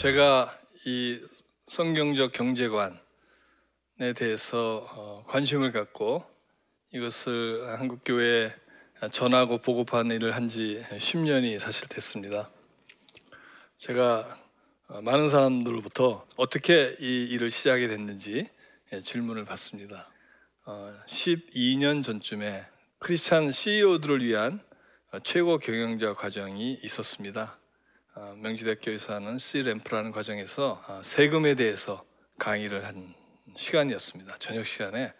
제가 이 성경적 경제관에 대해서 어, 관심을 갖고 이것을 한국 교회에 전하고 보고하는 일을 한 지 10년이 사실 됐습니다. 제가 어, 많은 사람들로부터 어떻게 이 일을 시작하게 됐는지 예, 질문을 받습니다. 12년 어, 전쯤에 크리스찬 CEO들을 위한 최고 경영자 과정이 있었습니다. 어, 명지대학교에서 하는 C램프라는 과정에서 세금에 대해서 강의를 한 시간이었습니다. 저녁 시간에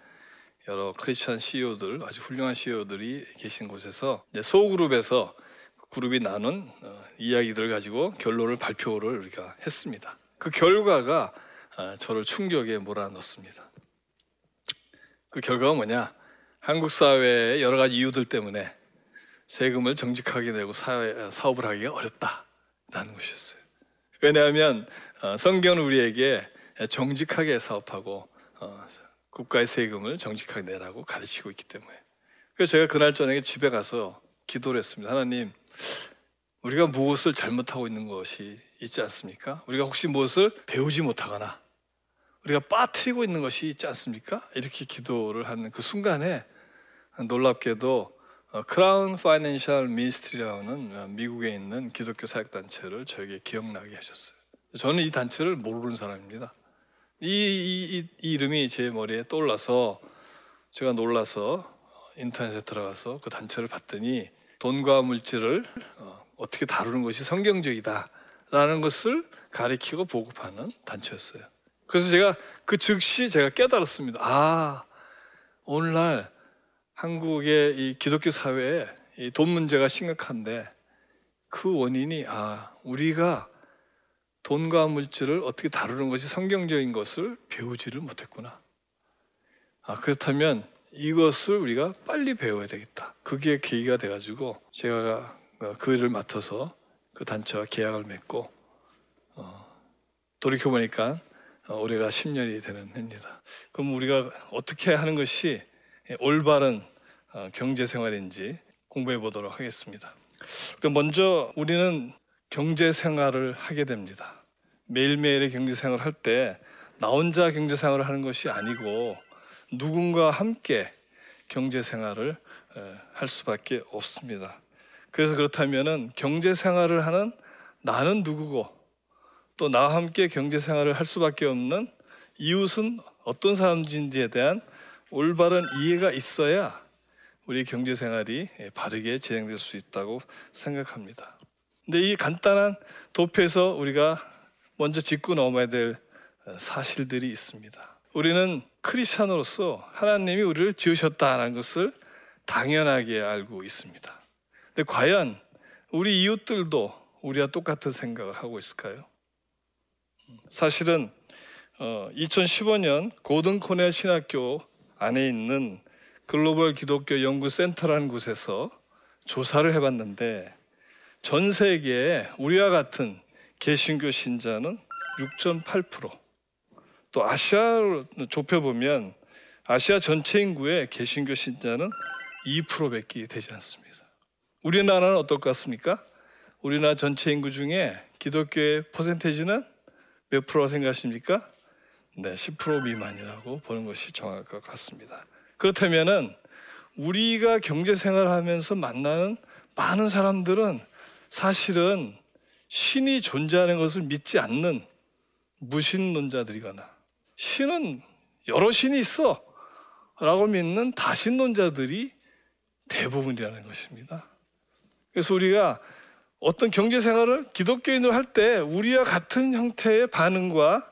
여러 크리스천 CEO들 아주 훌륭한 CEO들이 계신 곳에서 소그룹에서 그 그룹이 나눈 어, 이야기들을 가지고 결론을 발표를 우리가 했습니다. 그 결과가 어, 저를 충격에 몰아넣습니다. 그 결과가 뭐냐? 한국 사회의 여러 가지 이유들 때문에 세금을 정직하게 내고 사회, 어, 사업을 하기가 어렵다 라는 것이었어요. 왜냐하면 성경은 우리에게 정직하게 사업하고 국가의 세금을 정직하게 내라고 가르치고 있기 때문에. 그래서 제가 그날 저녁에 집에 가서 기도를 했습니다. 하나님, 우리가 무엇을 잘못하고 있는 것이 있지 않습니까? 우리가 혹시 무엇을 배우지 못하거나 우리가 빠뜨리고 있는 것이 있지 않습니까? 이렇게 기도를 하는 그 순간에 놀랍게도 크라운 파이낸셜 미니스트리라는 미국에 있는 기독교 사역 단체를 저에게 기억나게 하셨어요. 저는 이 단체를 모르는 사람입니다. 이, 이, 이, 이 이름이 제 머리에 떠올라서 제가 놀라서 인터넷에 들어가서 그 단체를 봤더니 돈과 물질을 어, 떻게 다루는 것이 성경적이다라는 것을 가리키고 보급하는 단체였어요. 그래서 제가 그 즉시 제가 깨달았습니다. 아 오늘날 한국의 이 기독교 사회에 이 돈 문제가 심각한데 그 원인이 아 우리가 돈과 물질을 어떻게 다루는 것이 성경적인 것을 배우지를 못했구나. 아, 그렇다면 이것을 우리가 빨리 배워야 되겠다. 그게 계기가 돼가지고 제가 그 일을 맡아서 그 단체와 계약을 맺고 어, 돌이켜 보니까 어, 올해가 10년이 되는 해입니다. 그럼 우리가 어떻게 하는 것이 올바른 어, 경제 생활인지 공부해 보도록 하겠습니다. 먼저 우리는 경제 생활을 하게 됩니다. 매일매일의 경제 생활을 할 때 나 혼자 경제 생활을 하는 것이 아니고 누군가 함께 경제 생활을 할 수밖에 없습니다. 그래서 그렇다면은 경제 생활을 하는 나는 누구고 또 나와 함께 경제 생활을 할 수밖에 없는 이웃은 어떤 사람인지에 대한 올바른 이해가 있어야 우리 경제 생활이 바르게 진행될 수 있다고 생각합니다. 근데 이 간단한 도표에서 우리가 먼저 짚고 넘어야 될 어, 사실들이 있습니다. 우리는 크리스천으로서 하나님이 우리를 지으셨다는 것을 당연하게 알고 있습니다. 근데 과연 우리 이웃들도 우리와 똑같은 생각을 하고 있을까요? 사실은 2015년 어, 고든 코넬 신학교 안에 있는 글로벌 기독교 연구 센터라는 곳에서 조사를 해봤는데 전 세계에 우리와 같은 개신교 신자는 6.8%. 또 아시아로 좁혀보면 아시아 전체 인구의 개신교 신자는 2%밖에 되지 않습니다. 우리나라는 어떨 것 같습니까? 우리나라 전체 인구 중에 기독교의 퍼센테이지는 몇 프로 생각하십니까? 네, 10% 미만이라고 보는 것이 정확할 것 같습니다. 그렇다면은 우리가 경제 생활하면서 만나는 많은 사람들은 사실은 신이 존재하는 것을 믿지 않는 무신론자들이거나 신은 여러 신이 있어 라고 믿는 다신론자들이 대부분이라는 것입니다. 그래서 우리가 어떤 경제 생활을 기독교인으로 할 때 우리와 같은 형태의 반응과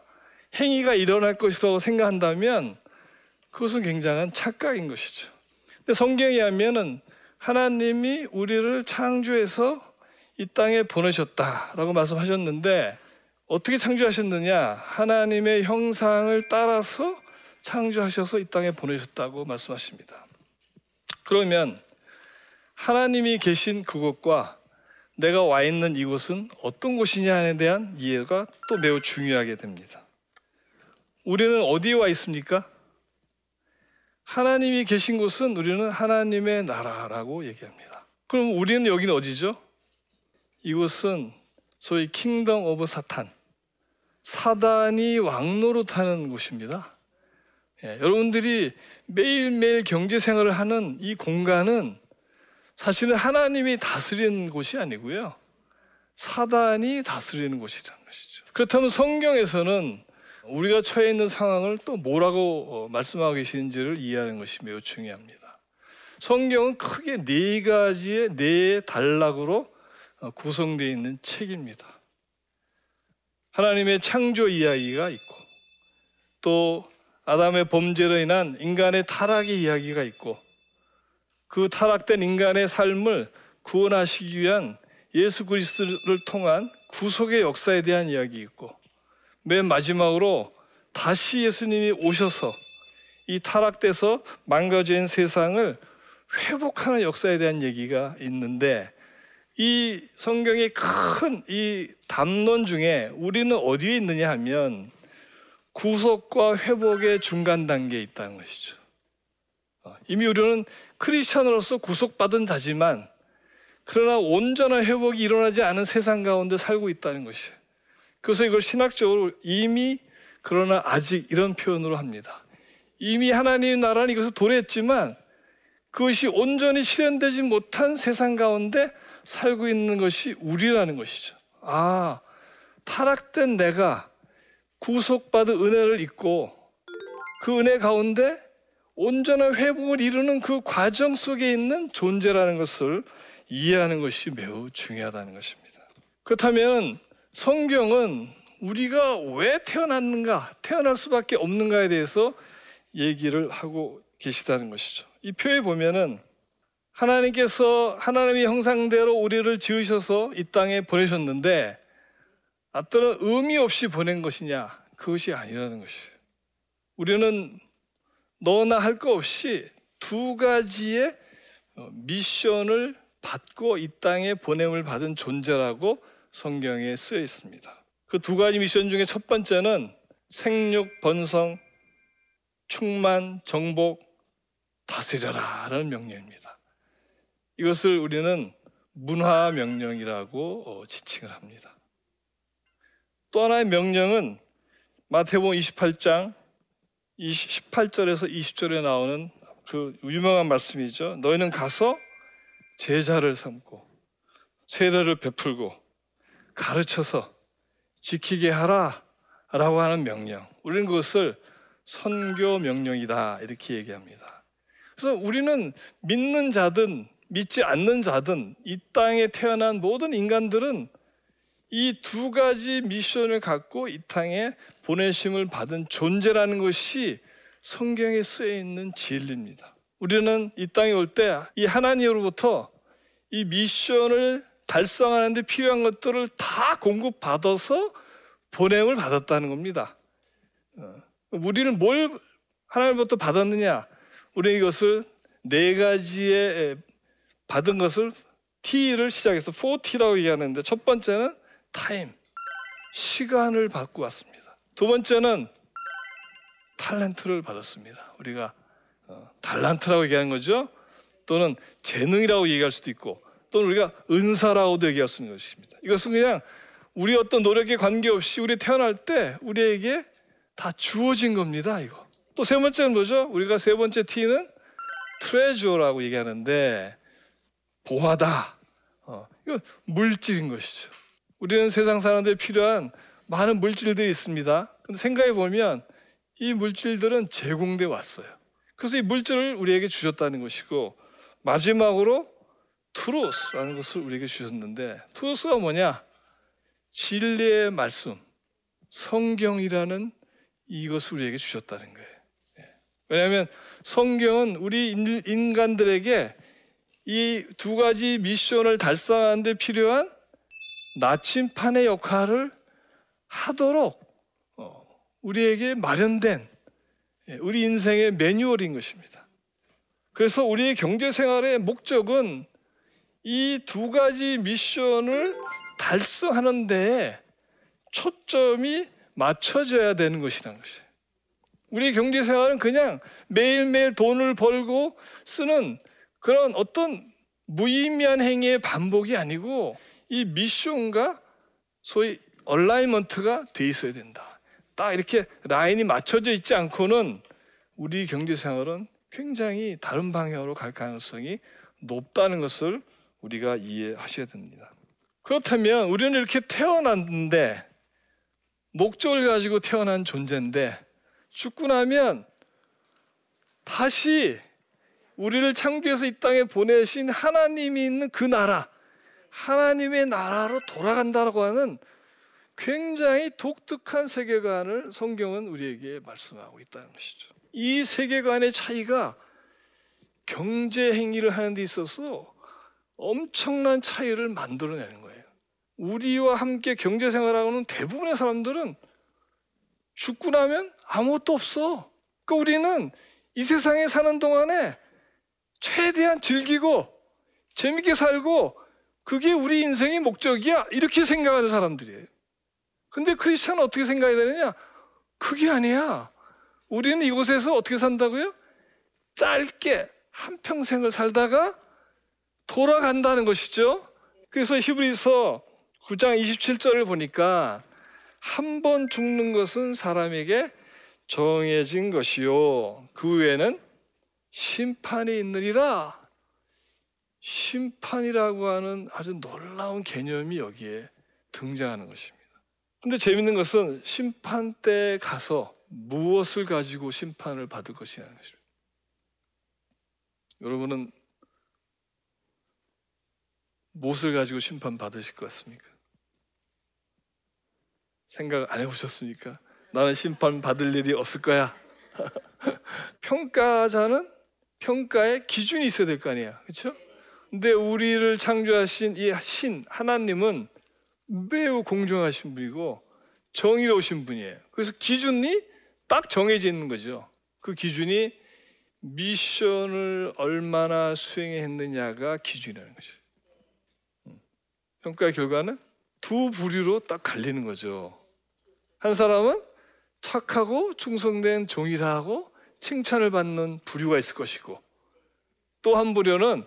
행위가 일어날 것이라고 생각한다면 그것은 굉장한 착각인 것이죠. 근데 성경에 하면은 하나님이 우리를 창조해서 이 땅에 보내셨다라고 말씀하셨는데 어떻게 창조하셨느냐? 하나님의 형상을 따라서 창조하셔서 이 땅에 보내셨다고 말씀하십니다. 그러면 하나님이 계신 그곳과 내가 와 있는 이곳은 어떤 곳이냐에 대한 이해가 또 매우 중요하게 됩니다. 우리는 어디에 와 있습니까? 하나님이 계신 곳은 우리는 하나님의 나라라고 얘기합니다. 그럼 우리는 여기는 어디죠? 이곳은 소위 Kingdom of Satan, 사단이 왕노릇하는 곳입니다. 예, 여러분들이 매일매일 경제 생활을 하는 이 공간은 사실은 하나님이 다스리는 곳이 아니고요. 사단이 다스리는 곳이라는 것이죠. 그렇다면 성경에서는 우리가 처해 있는 상황을 또 뭐라고 어, 말씀하고 계시는지를 이해하는 것이 매우 중요합니다. 성경은 크게 네 가지의 네 단락으로 어, 구성되어 있는 책입니다. 하나님의 창조 이야기가 있고 또 아담의 범죄로 인한 인간의 타락의 이야기가 있고 그 타락된 인간의 삶을 구원하시기 위한 예수 그리스도를 통한 구속의 역사에 대한 이야기 있고 맨 마지막으로 다시 예수님이 오셔서 이 타락돼서 망가진 세상을 회복하는 역사에 대한 얘기가 있는데 이 성경의 큰 이 담론 중에 우리는 어디에 있느냐 하면 구속과 회복의 중간 단계에 있다는 것이죠. 어, 이미 우리는 크리스천으로서 구속받은 자지만 그러나 온전한 회복이 일어나지 않은 세상 가운데 살고 있다는 것이에요. 그래서 이걸 신학적으로 이미 그러나 아직 이런 표현으로 합니다. 이미 하나님 나라는 이것을 도래했지만 그것이 온전히 실현되지 못한 세상 가운데 살고 있는 것이 우리라는 것이죠. 아, 타락된 내가 구속받은 은혜를 잊고 그 은혜 가운데 온전한 회복을 이루는 그 과정 속에 있는 존재라는 것을 이해하는 것이 매우 중요하다는 것입니다. 그렇다면 성경은 우리가 왜 태어났는가, 태어날 수밖에 없는가에 대해서 얘기를 하고 계시다는 것이죠. 이 표에 보면은 하나님께서 하나님의 형상대로 우리를 지으셔서 이 땅에 보내셨는데 어떤 의미 없이 보낸 것이냐? 그것이 아니라는 것이에요. 우리는 너나 할거 없이 두 가지의 어, 미션을 받고 이 땅에 보냄을 받은 존재라고 성경에 쓰여 있습니다. 그 두 가지 미션 중에 첫 번째는 생육, 번성, 충만, 정복, 다스려라 라는 명령입니다. 이것을 우리는 문화 명령이라고 어, 지칭을 합니다. 또 하나의 명령은 마태복음 28장 18절에서 20절에 나오는 그 유명한 말씀이죠. 너희는 가서 제자를 삼고 세례를 베풀고 가르쳐서 지키게 하라 라고 하는 명령. 우리는 그것을 선교 명령이다 이렇게 얘기합니다. 그래서 우리는 믿는 자든 믿지 않는 자든 이 땅에 태어난 모든 인간들은 이 두 가지 미션을 갖고 이 땅에 보내심을 받은 존재라는 것이 성경에 쓰여 있는 진리입니다. 우리는 이 땅에 올 때 이 하나님으로부터 이 미션을 달성하는데 필요한 것들을 다 공급받아서 보냄을 받았다는 겁니다. 어, 우리는 뭘 하나님부터 받았느냐? 우리 이것을 네 가지의 받은 것을 T를 시작해서 4T라고 얘기하는데 첫 번째는 Time, 시간을 받고 왔습니다. 두 번째는 talent를 받았습니다. 우리가 어, 달란트라고 얘기하는 거죠. 또는 재능이라고 얘기할 수도 있고 또는 우리가 은사라고도 얘기할 수 있는 것입니다. 이것은 그냥 우리 어떤 노력에 관계없이 우리 태어날 때 우리에게 다 주어진 겁니다. 이거. 또 세 번째는 뭐죠? 우리가 세 번째 T는 treasure라고 얘기하는데 보화다. 어, 이거 물질인 것이죠. 우리는 세상 사람들이 필요한 많은 물질들이 있습니다. 근데 생각해 보면 이 물질들은 제공돼 왔어요. 그래서 이 물질을 우리에게 주셨다는 것이고 마지막으로 투로스라는 것을 우리에게 주셨는데 투로스가 뭐냐? 진리의 말씀, 성경이라는 이것을 우리에게 주셨다는 거예요. 예. 왜냐하면 성경은 우리 인간들에게 이 두 가지 미션을 달성하는 데 필요한 나침판의 역할을 하도록 어, 우리에게 마련된 예, 우리 인생의 매뉴얼인 것입니다. 그래서 우리의 경제 생활의 목적은 이 두 가지 미션을 달성하는 데 초점이 맞춰져야 되는 것이라는 것이에요. 우리 경제 생활은 그냥 매일매일 돈을 벌고 쓰는 그런 어떤 무의미한 행위의 반복이 아니고 이 미션과 소위 alignment가 돼 있어야 된다. 딱 이렇게 라인이 맞춰져 있지 않고는 우리 경제 생활은 굉장히 다른 방향으로 갈 가능성이 높다는 것을 우리가 이해하셔야 됩니다. 그렇다면 우리는 이렇게 태어났는데 목적을 가지고 태어난 존재인데 죽고 나면 다시 우리를 창조해서 이 땅에 보내신 하나님이 있는 그 나라, 하나님의 나라로 돌아간다고 하는 굉장히 독특한 세계관을 성경은 우리에게 말씀하고 있다는 것이죠. 이 세계관의 차이가 경제 행위를 하는 데 있어서 엄청난 차이를 만들어내는 거예요. 우리와 함께 경제 생활하고는 대부분의 사람들은 죽고 나면 아무것도 없어. 그러니까 우리는 이 세상에 사는 동안에 최대한 즐기고 재밌게 살고 그게 우리 인생의 목적이야. 이렇게 생각하는 사람들이에요. 근데 크리스천은 어떻게 생각해야 되느냐? 그게 아니야. 우리는 이곳에서 어떻게 산다고요? 짧게 한 평생을 살다가 돌아간다는 것이죠. 그래서 히브리서 9장 27절을 보니까 한 번 죽는 것은 사람에게 정해진 것이요. 그 후에는 심판이 있느니라. 심판이라고 하는 아주 놀라운 개념이 여기에 등장하는 것입니다. 근데 재밌는 것은 심판 때 가서 무엇을 가지고 심판을 받을 것이냐는 것입니다. 여러분은 무엇을 가지고 심판 받으실 것 같습니까? 생각 안 해보셨습니까? 나는 심판 받을 일이 없을 거야. 평가자는 평가의 기준이 있어야 될 거 아니야. 그렇죠? 근데 우리를 창조하신 이 신 하나님은 매우 공정하신 분이고 정의로우신 분이에요. 그래서 기준이 딱 정해져 있는 거죠. 그 기준이 미션을 얼마나 수행했느냐가 기준이라는 것이죠. 음. 평가 결과는 두 부류로 딱 갈리는 거죠. 한 사람은 착하고 충성된 종이라 하고 칭찬을 받는 부류가 있을 것이고 또 한 부류는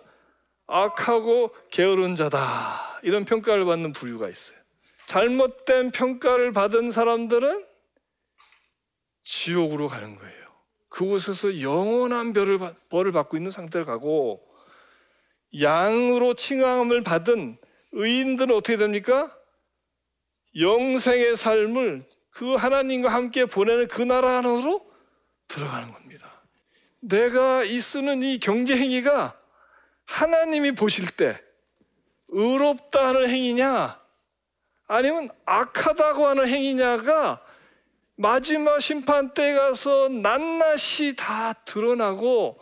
악하고 게으른 자다 이런 평가를 받는 부류가 있어요. 잘못된 평가를 받은 사람들은 지옥으로 가는 거예요. 그곳에서 영원한 벌을 받고 있는 상태를 가고 양으로 칭함을 받은 의인들은 어떻게 됩니까? 영생의 삶을 그 하나님과 함께 보내는 그 나라 안으로 들어가는 겁니다. 내가 이 쓰는 이 경제 행위가 하나님이 보실 때 의롭다 하는 행위냐 아니면 악하다고 하는 행위냐가 마지막 심판 때 가서 낱낱이 다 드러나고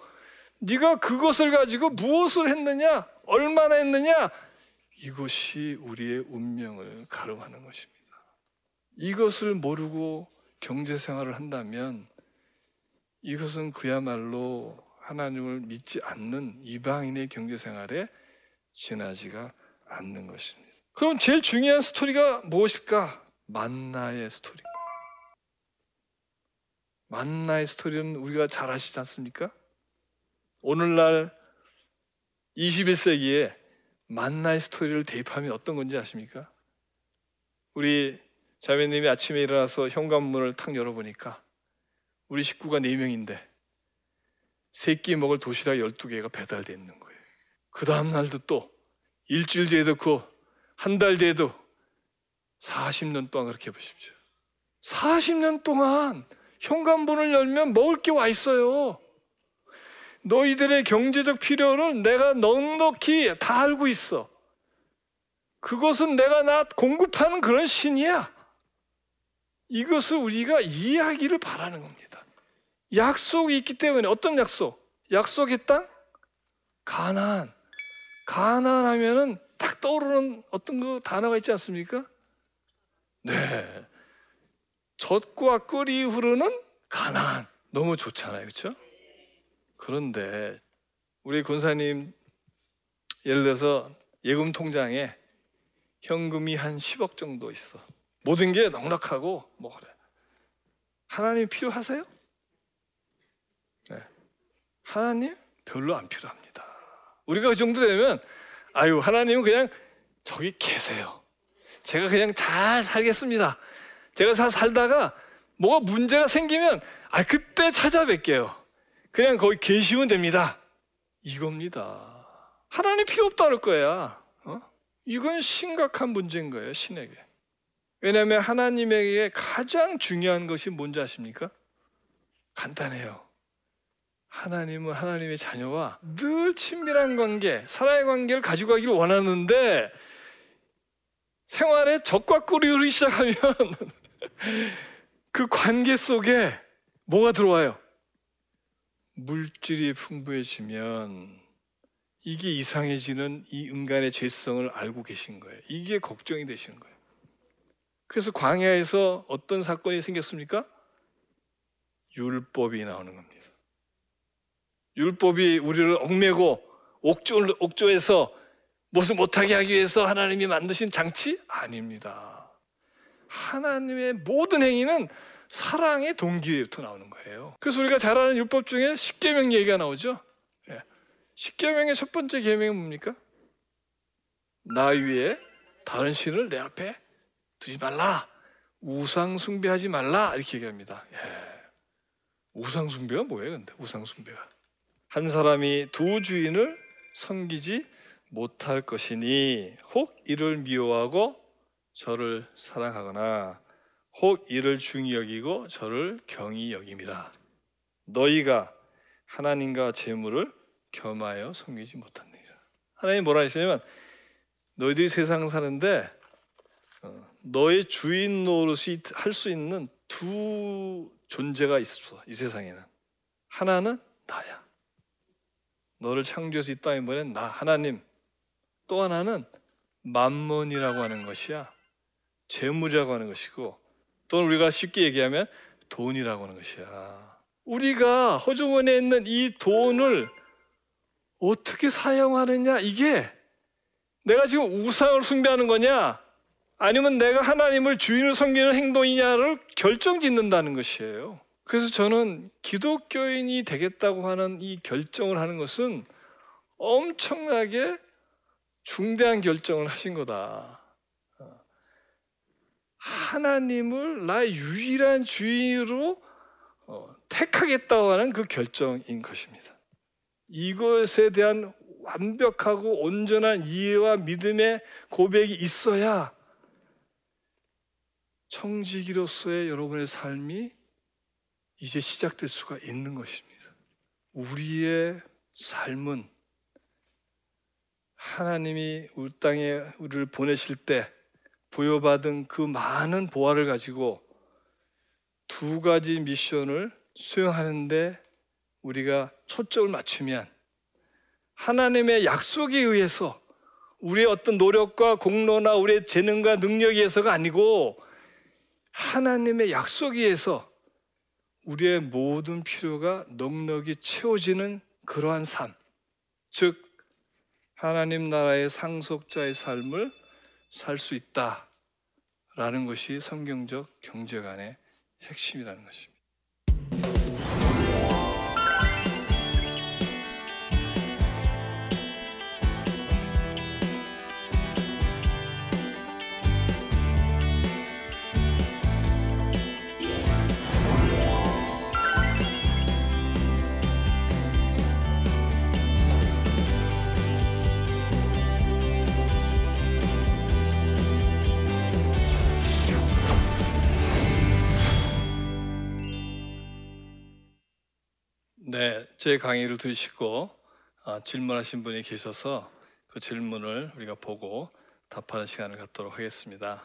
네가 그것을 가지고 무엇을 했느냐 얼마나 했느냐 이것이 우리의 운명을 가름하는 것입니다. 이것을 모르고 경제 생활을 한다면 이것은 그야말로 하나님을 믿지 않는 이방인의 경제 생활에 지나지가 않는 것입니다. 그럼 제일 중요한 스토리가 무엇일까? 만나의 스토리. 만나의 스토리는 우리가 잘 아시지 않습니까? 오늘날 21세기에 만나의 스토리를 대입하면 어떤 건지 아십니까? 우리 자매님이 아침에 일어나서 현관문을 탁 열어보니까 우리 식구가 4명인데 세끼 먹을 도시락 12개가 배달되어 있는 거예요. 그 다음 날도 또 일주일 뒤에도 그 한 달 뒤에도 40년 동안 그렇게 해보십시오. 40년 동안 현관문을 열면 먹을 게 와 있어요. 너희들의 경제적 필요를 내가 넉넉히 다 알고 있어. 그것은 내가 나 공급하는 그런 신이야. 이것을 우리가 이해하기를 바라는 겁니다. 약속이 있기 때문에 어떤 약속? 약속의 땅? 가나안. 가나안 하면은 딱 떠오르는 어떤 그 단어가 있지 않습니까? 네. 젖과 끓이 흐르는 가나안. 너무 좋잖아요. 그렇죠? 그런데 우리 권사님 예를 들어서 예금 통장에 현금이 한 10억 정도 있어. 모든 게 넉넉하고 뭐 그래. 하나님 필요하세요? 네. 하나님 별로 안 필요합니다. 우리가 그 정도 되면 아유 하나님은 그냥 저기 계세요. 제가 그냥 잘 살겠습니다. 제가 잘 살다가 뭐가 문제가 생기면 아 그때 찾아뵐게요. 그냥 거기 계시면 됩니다. 이겁니다. 하나님 필요 없다 할 거야. 어? 이건 심각한 문제인 거예요, 신에게. 왜냐하면 하나님에게 가장 중요한 것이 뭔지 아십니까? 간단해요. 하나님은 하나님의 자녀와 늘 친밀한 관계, 사랑의 관계를 가지고 가기를 원하는데 생활에 적과 꿀이 흐르기 시작하면 그 관계 속에 뭐가 들어와요? 물질이 풍부해지면 이게 이상해지는 이 인간의 죄성을 알고 계신 거예요. 이게 걱정이 되시는 거예요. 그래서 광야에서 어떤 사건이 생겼습니까? 율법이 나오는 겁니다. 율법이 우리를 얽매고 옥조, 옥조에서 무엇을 못하게 하기 위해서 하나님이 만드신 장치? 아닙니다. 하나님의 모든 행위는 사랑의 동기부터 나오는 거예요. 그래서 우리가 잘 아는 율법 중에 십계명 얘기가 나오죠. 예. 십계명의 첫 번째 계명은 뭡니까? 나 위에 다른 신을 내 앞에 두지 말라. 우상 숭배하지 말라. 이렇게 얘기합니다. 예. 우상 숭배가 뭐예요, 근데? 우상 숭배가. 한 사람이 두 주인을 섬기지 못할 것이니 혹 이를 미워하고 저를 사랑하거나 혹 이를 중히 여기고 저를 경히 여김이라 너희가 하나님과 재물을 겸하여 섬기지 못합니다. 하나님 뭐라 하시냐면 너희들이 세상 사는데 어, 너의 주인 노릇이 할 수 있는 두 존재가 있어 이 세상에는 하나는 나야. 너를 창조해서 이 땅에 보낸 나 하나님. 또 하나는 만몬이라고 하는 것이야. 재물이라고 하는 것이고 또는 우리가 쉽게 얘기하면 돈이라고 하는 것이야. 우리가 허주원에 있는 이 돈을 어떻게 사용하느냐 이게 내가 지금 우상을 숭배하는 거냐 아니면 내가 하나님을 주인을 섬기는 행동이냐를 결정짓는다는 것이에요. 그래서 저는 기독교인이 되겠다고 하는 이 결정을 하는 것은 엄청나게 중대한 결정을 하신 거다. 하나님을 나의 유일한 주인으로 어, 택하겠다고 하는 그 결정인 것입니다. 이것에 대한 완벽하고 온전한 이해와 믿음의 고백이 있어야 청지기로서의 여러분의 삶이 이제 시작될 수가 있는 것입니다. 우리의 삶은 하나님이 우리 땅에 우리를 보내실 때 부여받은 그 많은 보화를 가지고 두 가지 미션을 수행하는데 우리가 초점을 맞추면 하나님의 약속에 의해서 우리의 어떤 노력과 공로나 우리의 재능과 능력에 의해서가 아니고 하나님의 약속에 의해서 우리의 모든 필요가 넉넉히 채워지는 그러한 삶, 즉 하나님 나라의 상속자의 삶을 살 수 있다라는 것이 성경적 경제관의 핵심이라는 것입니다. 제 강의를 들으시고 아, 질문하신 분이 계셔서 그 질문을 우리가 보고 답하는 시간을 갖도록 하겠습니다.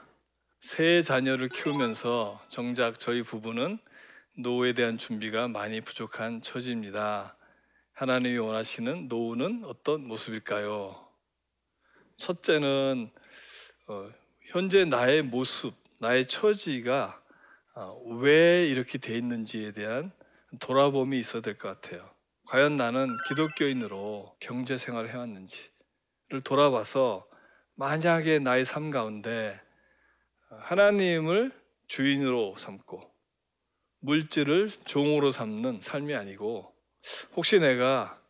세 자녀를 키우면서 정작 저희 부부는 노후에 대한 준비가 많이 부족한 처지입니다. 하나님이 원하시는 노후는 어떤 모습일까요? 첫째는 어, 현재 나의 모습, 나의 처지가 어, 왜 이렇게 돼 있는지에 대한 돌아봄이 있어야 될 것 같아요. 과연 나는 기독교인으로 경제 생활을 해왔는지를 돌아봐서 만약에 나의 삶 가운데 하나님을 주인으로 삼고 물질을 종으로 삼는 삶이 아니고 혹시 내가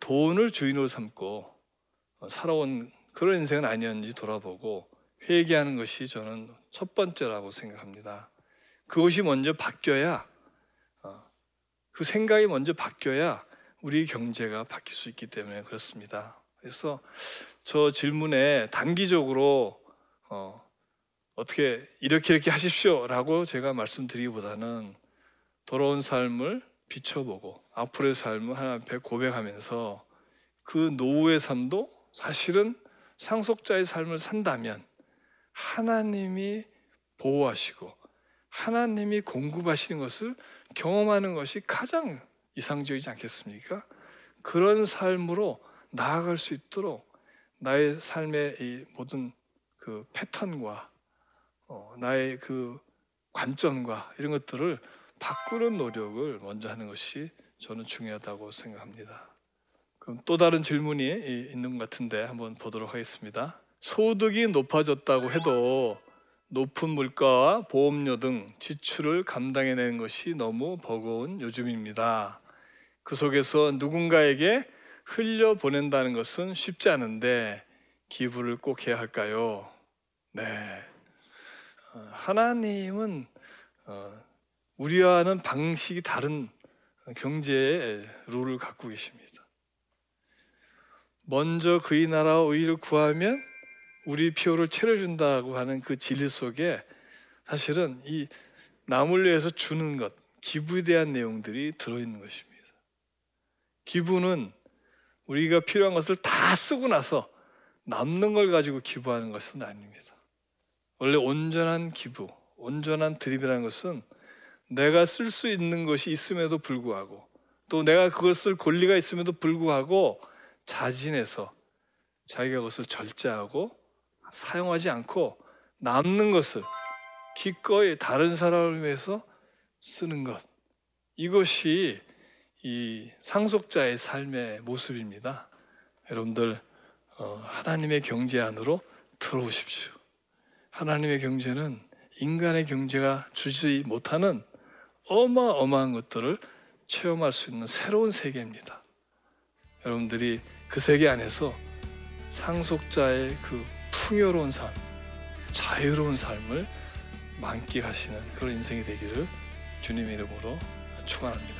돈을 주인으로 삼고 살아온 그런 인생은 아니었는지 돌아보고 회개하는 것이 저는 첫 번째라고 생각합니다. 그것이 먼저 바뀌어야 어, 그 생각이 먼저 바뀌어야 우리 경제가 바뀔 수 있기 때문에 그렇습니다. 그래서 저 질문에 단기적으로 어, 어떻게 이렇게 이렇게 하십시오라고 제가 말씀드리기보다는 돌아온 삶을 비춰보고 앞으로의 삶을 하나님 앞에 고백하면서 그 노후의 삶도 사실은 상속자의 삶을 산다면 하나님이 보호하시고 하나님이 공급하시는 것을 경험하는 것이 가장 이상적이지 않겠습니까? 그런 삶으로 나아갈 수 있도록 나의 삶의 이 모든 그 패턴과 어, 나의 그 관점과 이런 것들을 바꾸는 노력을 먼저 하는 것이 저는 중요하다고 생각합니다. 그럼 또 다른 질문이 있는 것 같은데 한번 보도록 하겠습니다. 소득이 높아졌다고 해도 높은 물가와 보험료 등 지출을 감당해내는 것이 너무 버거운 요즘입니다. 그 속에서 누군가에게 흘려 보낸다는 것은 쉽지 않은데 기부를 꼭 해야 할까요? 네. 어, 하나님은 어, 우리와는 방식이 다른 경제의 룰을 갖고 계십니다. 먼저 그의 나라와 의를 구하면 우리 피로를 채워준다고 하는 그 진리 속에 사실은 이 남을 위해서 주는 것, 기부에 대한 내용들이 들어있는 것입니다. 기부는 우리가 필요한 것을 다 쓰고 나서 남는 걸 가지고 기부하는 것은 아닙니다. 원래 온전한 기부, 온전한 드립이라는 것은 내가 쓸 수 있는 것이 있음에도 불구하고 또 내가 그걸 쓸 권리가 있음에도 불구하고 자진해서 자기가 그것을 절제하고 사용하지 않고 남는 것을 기꺼이 다른 사람을 위해서 쓰는 것 이것이 이 상속자의 삶의 모습입니다. 여러분들 어, 하나님의 경제 안으로 들어오십시오. 하나님의 경제는 인간의 경제가 주지 못하는 어마어마한 것들을 체험할 수 있는 새로운 세계입니다. 여러분들이 그 세계 안에서 상속자의 그 풍요로운 삶, 자유로운 삶을 만끽하시는 그런 인생이 되기를 주님 이름으로 축원합니다.